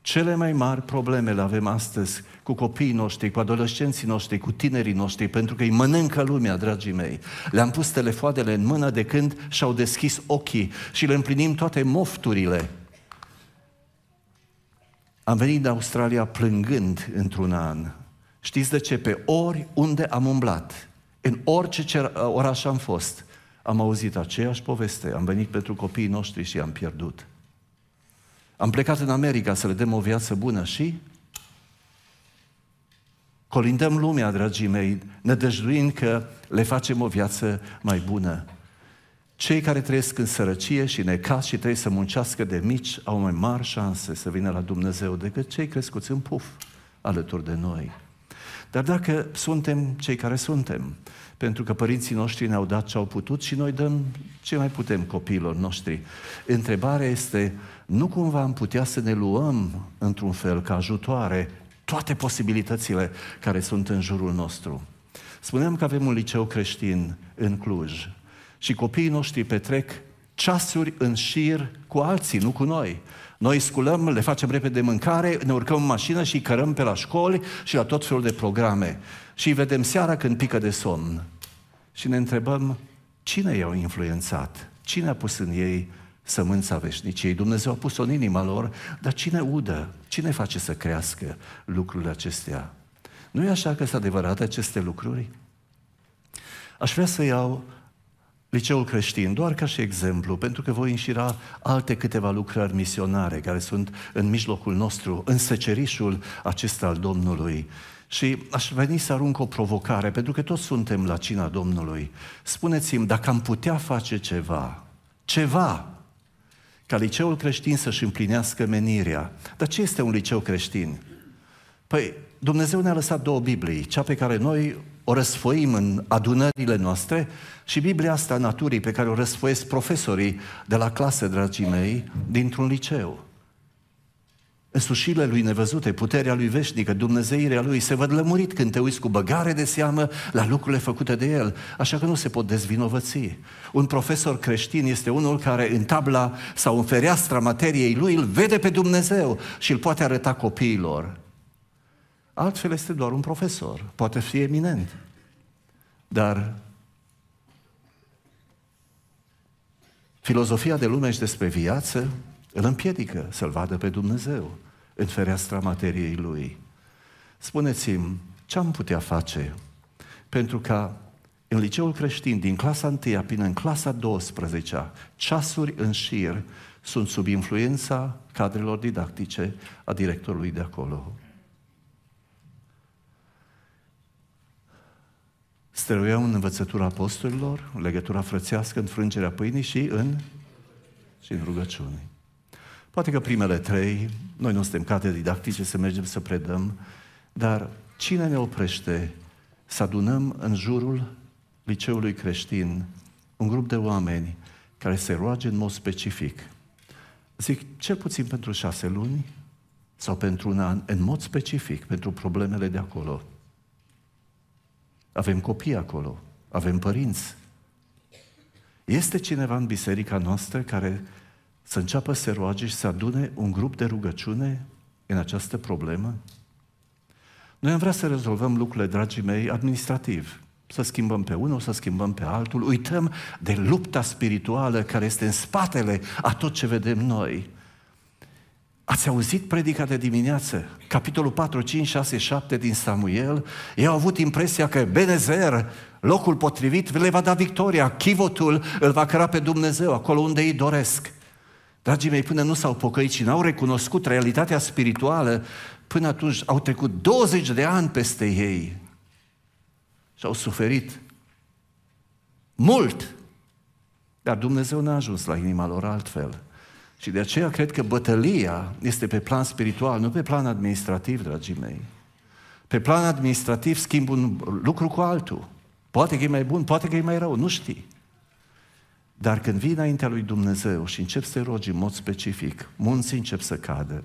Cele mai mari probleme le avem astăzi cu copiii noștri, cu adolescenții noștri, cu tinerii noștri, pentru că îi mănâncă lumea, dragii mei. Le-am pus telefoanele în mână de când și-au deschis ochii și le împlinim toate mofturile. Am venit din Australia plângând într-un an. Știți de ce? Pe ori unde am umblat, în orice oraș am fost, am auzit aceeași poveste. Am venit pentru copiii noștri și am pierdut. Am plecat în America să le dăm o viață bună și colindăm lumea, dragii mei, nădăjduind că le facem o viață mai bună. Cei care trăiesc în sărăcie și necas și trebuie să muncească de mici au mai mari șanse să vină la Dumnezeu decât cei crescuți în puf alături de noi. Dar dacă suntem cei care suntem, pentru că părinții noștri ne-au dat ce au putut și noi dăm ce mai putem copiilor noștri, întrebarea este, nu cumva am putea să ne luăm într-un fel ca ajutoare toate posibilitățile care sunt în jurul nostru. Spuneam că avem un liceu creștin în Cluj și copiii noștri petrec ceasuri în șir cu alții, nu cu noi. Noi sculăm, le facem repede mâncare, ne urcăm în mașină și cărăm pe la școli și la tot felul de programe. Și îi vedem seara când pică de somn. Și ne întrebăm, cine i-au influențat? Cine a pus în ei sămânța veșniciei? Dumnezeu a pus-o în inima lor, dar cine udă? Cine face să crească lucrurile acestea? Nu e așa că sunt adevărate aceste lucruri? Aș vrea să iau liceul creștin, doar ca și exemplu, pentru că voi înșira alte câteva lucrări misionare care sunt în mijlocul nostru, în secerișul acesta al Domnului. Și aș veni să arunc o provocare, pentru că toți suntem la cina Domnului. Spuneți-mi, dacă am putea face ceva, ceva, ca liceul creștin să-și împlinească menirea. Dar ce este un liceu creștin? Păi, Dumnezeu ne-a lăsat două Biblii, cea pe care noi o răsfoim în adunările noastre și Biblia asta naturii pe care o răsfoiesc profesorii de la clasă, dragii mei, dintr-un liceu. Însușirile lui nevăzute, puterea lui veșnică, dumnezeirea lui se văd lămurit când te uiți cu băgare de seamă la lucrurile făcute de el, așa că nu se pot dezvinovăți. Un profesor creștin este unul care în tabla sau în fereastra materiei lui îl vede pe Dumnezeu și îl poate arăta copiilor. Altfel este doar un profesor, poate fi eminent, dar filozofia de lume și despre viață îl împiedică să-L vadă pe Dumnezeu în fereastra materiei Lui. Spuneți-mi, ce am putea face pentru ca în liceul creștin, din clasa 1 până în clasa 12 ceasuri în șir sunt sub influența cadrelor didactice a directorului de acolo. Stăruiau în învățătura apostolilor, în legătura frățească, în frângerea pâinii și în, și în rugăciune. Poate că primele trei, noi nu suntem cate didactice să mergem să predăm, dar cine ne oprește să adunăm în jurul liceului creștin un grup de oameni care se roage în mod specific? Zic, cel puțin pentru șase luni sau pentru un an, în mod specific, pentru problemele de acolo. Avem copii acolo, avem părinți. Este cineva în biserica noastră care să înceapă să roage și să adune un grup de rugăciune în această problemă? Noi am vrea să rezolvăm lucrurile, dragii mei, administrativ. Să schimbăm pe unul, să schimbăm pe altul. Uităm de lupta spirituală care este în spatele a tot ce vedem noi. Ați auzit predica de dimineață? Capitolul 4, 5, 6, 7 din Samuel. Ei au avut impresia că Benezer, locul potrivit, le va da victoria. Chivotul îl va căra pe Dumnezeu, acolo unde îi doresc. Dragii mei, până nu s-au pocăit și n-au recunoscut realitatea spirituală, până atunci au trecut 20 de ani peste ei și au suferit mult. Dar Dumnezeu n-a ajuns la inima lor altfel. Și de aceea cred că bătălia este pe plan spiritual, nu pe plan administrativ, dragii mei. Pe plan administrativ schimb un lucru cu altul. Poate că e mai bun, poate că e mai rău, nu știi. Dar când vii înaintea lui Dumnezeu și începi să te rogi în mod specific, munții încep să cadă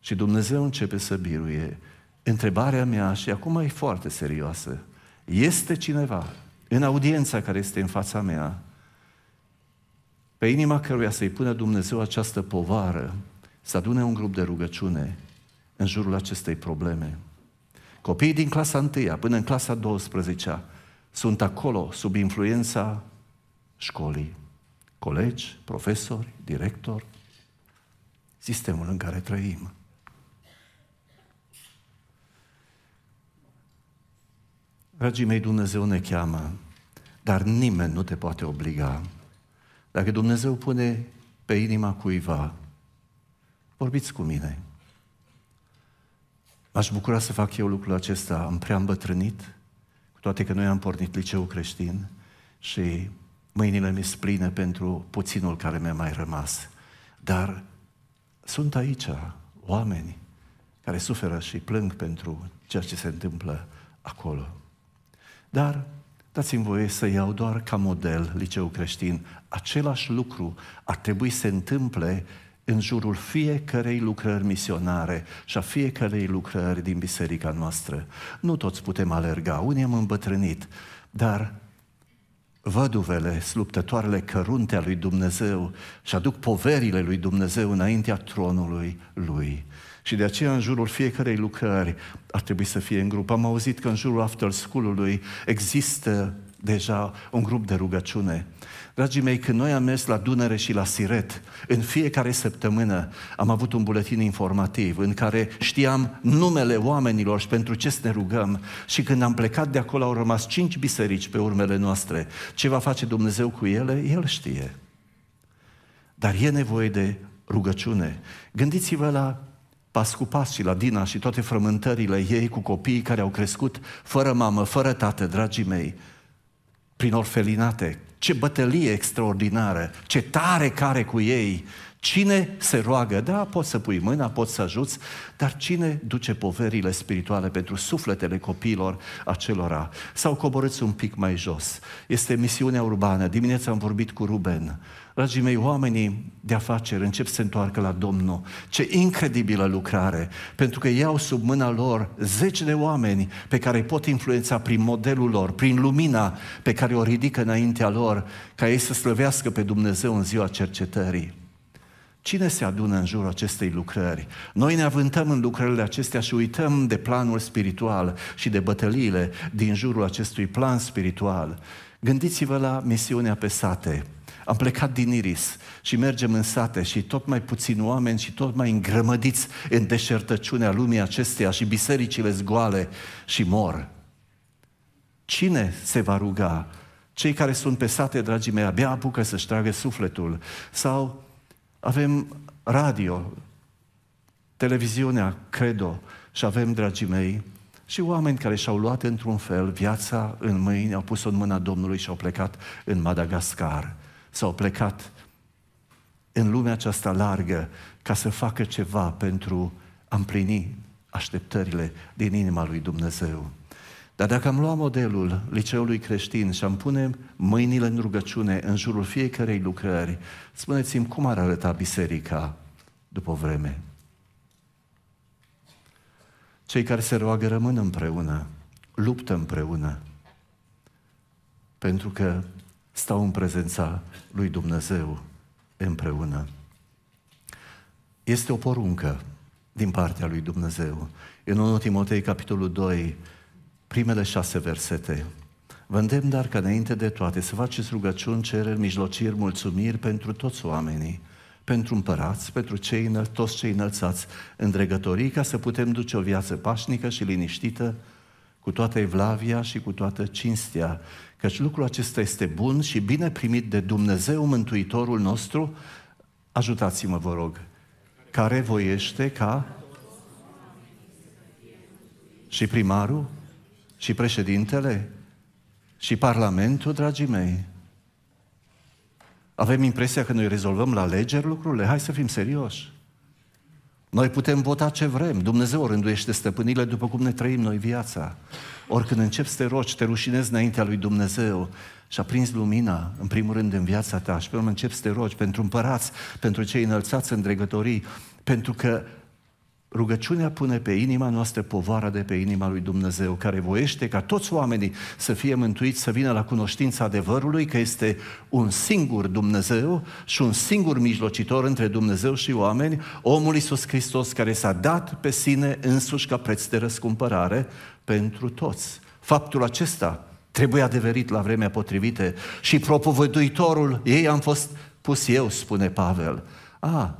și Dumnezeu începe să biruie. Întrebarea mea, și acum e foarte serioasă, este cineva în audiența care este în fața mea, pe inima căruia să-i pună Dumnezeu această povară, să adune un grup de rugăciune în jurul acestei probleme. Copiii din clasa 1 până în clasa 12 sunt acolo sub influența școlii, colegi, profesori, director, sistemul în care trăim. Dragii mei, Dumnezeu ne cheamă, dar nimeni nu te poate obliga. Dacă Dumnezeu pune pe inima cuiva, vorbiți cu mine. M-aș bucura să fac eu lucrul acesta. Am prea îmbătrânit, cu toate că noi am pornit liceu creștin și mâinile mi spline pentru puținul care mi-a mai rămas. Dar sunt aici oameni care suferă și plâng pentru ceea ce se întâmplă acolo. Dar dați-mi voie să iau doar ca model liceu creștin. Același lucru ar trebui să se întâmple în jurul fiecărei lucrări misionare și a fiecărei lucrări din biserica noastră. Nu toți putem alerga, unii am îmbătrânit, dar văduvele, sluptătoarele căruntea lui Dumnezeu și aduc poverile lui Dumnezeu înaintea tronului lui. Și de aceea în jurul fiecarei lucrări ar trebui să fie în grup. Am auzit că în jurul after school-ului există deja un grup de rugăciune. Dragii mei, când noi am mers la Dunăre și la Siret, în fiecare săptămână am avut un buletin informativ în care știam numele oamenilor și pentru ce să ne rugăm. Și când am plecat de acolo au rămas cinci biserici pe urmele noastre. Ce va face Dumnezeu cu ele, El știe. Dar e nevoie de rugăciune. Gândiți-vă la pas cu pas și la Dina și toate frământările ei cu copiii care au crescut fără mamă, fără tată, dragii mei, prin orfelinate. Ce bătălie extraordinară, ce tare care cu ei. Cine se roagă? Da, poți să pui mâna, poți să ajuți, dar cine duce poverile spirituale pentru sufletele copiilor acelora? Sau coborâți un pic mai jos. Este misiunea urbană. Dimineața am vorbit cu Ruben. Dragii mei, oamenii de afaceri încep să se întoarcă la Domnul. Ce incredibilă lucrare! Pentru că iau sub mâna lor zeci de oameni pe care îi pot influența prin modelul lor, prin lumina pe care o ridică înaintea lor, ca ei să slăvească pe Dumnezeu în ziua cercetării. Cine se adună în jurul acestei lucrări? Noi ne avântăm în lucrările acestea și uităm de planul spiritual și de bătăliile din jurul acestui plan spiritual. Gândiți-vă la misiunea pe sate. Am plecat din Iris și mergem în sate și tot mai puțini oameni și tot mai îngrămădiți în deșertăciunea lumii acesteia și bisericile zgoale și mor. Cine se va ruga? Cei care sunt pe sate, dragii mei, abia apucă să-și tragă sufletul. Sau avem radio, televiziunea, credo, și avem, dragii mei, și oameni care și-au luat într-un fel viața în mâini, au pus-o în mâna Domnului și au plecat în Madagascar s-au plecat în lumea aceasta largă ca să facă ceva pentru a împlini așteptările din inima lui Dumnezeu. Dar dacă am luat modelul liceului creștin și am pune mâinile în rugăciune în jurul fiecarei lucrări, spuneți-mi cum ar arăta biserica după vreme. Cei care se roagă rămân împreună, luptă împreună, pentru că stau în prezența lui Dumnezeu împreună. Este o poruncă din partea lui Dumnezeu. În 1 Timotei, capitolul 2, primele șase versete. Vă îndemn dar că înainte de toate să faceți rugăciuni, cereri, mijlociri, mulțumiri pentru toți oamenii, pentru împărați, pentru cei înăl, toți cei înălțați în dregătorii, ca să putem duce o viață pașnică și liniștită, cu toată evlavia și cu toată cinstea, căci lucrul acesta este bun și bine primit de Dumnezeu Mântuitorul nostru. Ajutați-mă, vă rog, care voiește ca și primarul și președintele și parlamentul, dragii mei. Avem impresia că noi rezolvăm la alegeri lucrurile? Hai să fim serioși. Noi putem vota ce vrem. Dumnezeu rânduiește stăpânile după cum ne trăim noi viața. Oricând începi să te rogi, te rușinezi înaintea lui Dumnezeu și a prins lumina, în primul rând, în viața ta și pe urmă începi să te rogi pentru împărați, pentru cei înălțați în dregătorii, pentru că Rugăciunea pune pe inima noastră povara de pe inima lui Dumnezeu, care voiește ca toți oamenii să fie mântuiți, să vină la cunoștința adevărului că este un singur Dumnezeu și un singur mijlocitor între Dumnezeu și oameni, omul Iisus Hristos care s-a dat pe sine însuși ca preț de răscumpărare pentru toți. Faptul acesta trebuie adeverit la vremea potrivită și propovăduitorul ei am fost pus eu, spune Pavel. A,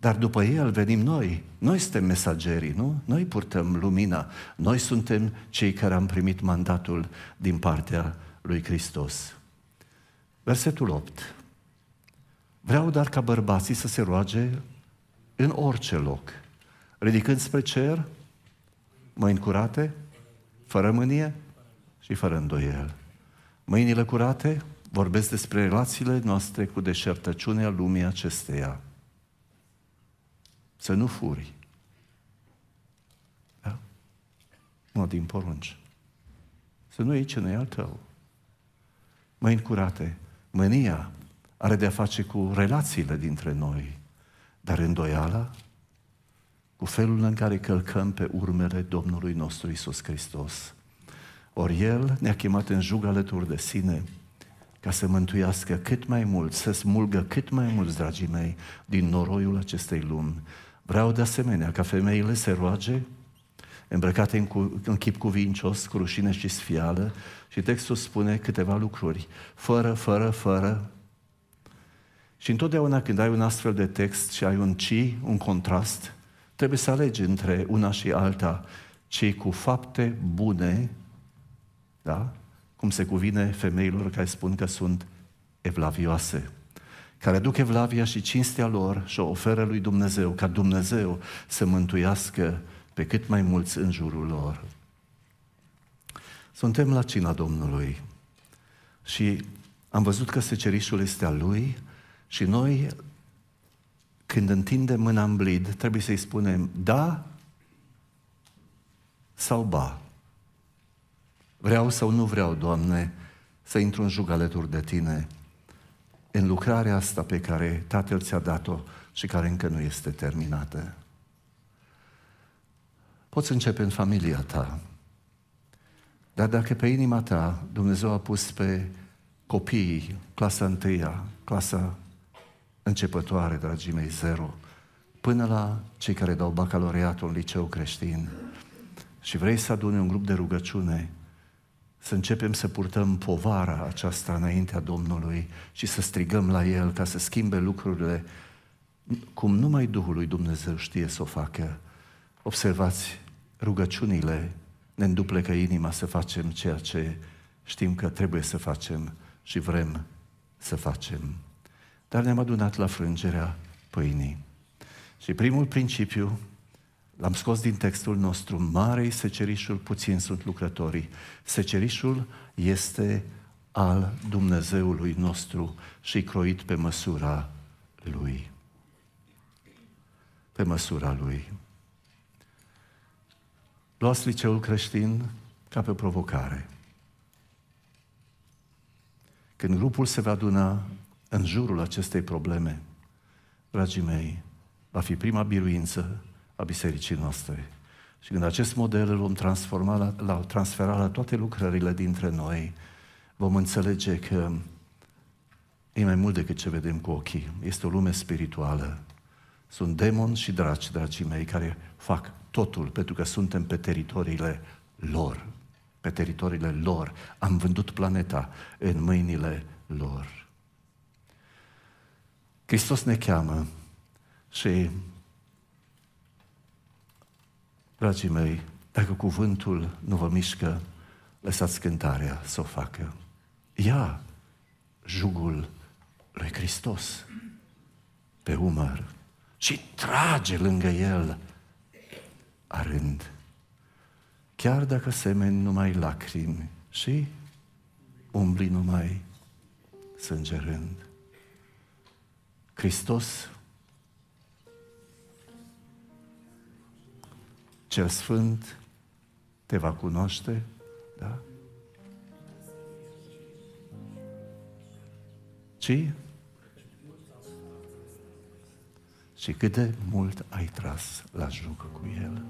dar după el venim noi. Noi suntem mesagerii, nu? Noi purtăm lumina. Noi suntem cei care am primit mandatul din partea lui Hristos. Versetul 8. Vreau dar ca bărbații să se roage în orice loc, ridicând spre cer, mâini curate, fără mânie și fără îndoiel. Mâinile curate vorbesc despre relațiile noastre cu deșertăciunea lumii acesteia să nu furi. Da? Nu din porunci. Să nu iei ce nu e al tău. Mâini curate. Mânia are de-a face cu relațiile dintre noi, dar îndoiala cu felul în care călcăm pe urmele Domnului nostru Isus Hristos. Ori El ne-a chemat în jug alături de sine ca să mântuiască cât mai mult, să smulgă cât mai mulți, dragii mei, din noroiul acestei lumi Vreau de asemenea ca femeile se roage îmbrăcate în, cu, în chip cuvincios, cu rușine și sfială și textul spune câteva lucruri, fără, fără, fără. Și întotdeauna când ai un astfel de text și ai un ci, un contrast, trebuie să alegi între una și alta, cei cu fapte bune, da? cum se cuvine femeilor care spun că sunt evlavioase care duc evlavia și cinstea lor și o oferă lui Dumnezeu, ca Dumnezeu să mântuiască pe cât mai mulți în jurul lor. Suntem la cina Domnului și am văzut că secerișul este al Lui și noi, când întindem mâna în blid, trebuie să-i spunem da sau ba. Vreau sau nu vreau, Doamne, să intru în jug alături de Tine în lucrarea asta pe care Tatăl ți-a dat-o și care încă nu este terminată. Poți începe în familia ta, dar dacă pe inima ta Dumnezeu a pus pe copiii, clasa întâia, clasa începătoare, dragii mei, zero, până la cei care dau bacalaureatul în liceu creștin și vrei să adune un grup de rugăciune, să începem să purtăm povara aceasta înaintea Domnului și să strigăm la El ca să schimbe lucrurile cum numai Duhul lui Dumnezeu știe să o facă. Observați, rugăciunile ne înduplecă inima să facem ceea ce știm că trebuie să facem și vrem să facem. Dar ne-am adunat la frângerea pâinii. Și primul principiu L-am scos din textul nostru, mare secerișul, puțin sunt lucrătorii. Secerișul este al Dumnezeului nostru și croit pe măsura Lui. Pe măsura Lui. Luați liceul creștin ca pe provocare. Când grupul se va aduna în jurul acestei probleme, dragii mei, va fi prima biruință a bisericii noastre. Și când acest model îl vom transforma la, la, transfera la toate lucrările dintre noi, vom înțelege că e mai mult decât ce vedem cu ochii. Este o lume spirituală Sunt demoni și draci, dragii mei, care fac totul pentru că suntem pe teritoriile lor. Pe teritoriile lor. Am vândut planeta în mâinile lor. Hristos ne cheamă și, dragii mei, dacă cuvântul nu vă mișcă, lăsați cântarea să o facă. Ia jugul lui Hristos pe umăr și trage lângă el arând. Chiar dacă semeni numai lacrimi și umbli numai sângerând. Hristos, cel Sfânt, te va cunoaște, da? Ci? Și cât de mult ai tras la jucă cu El.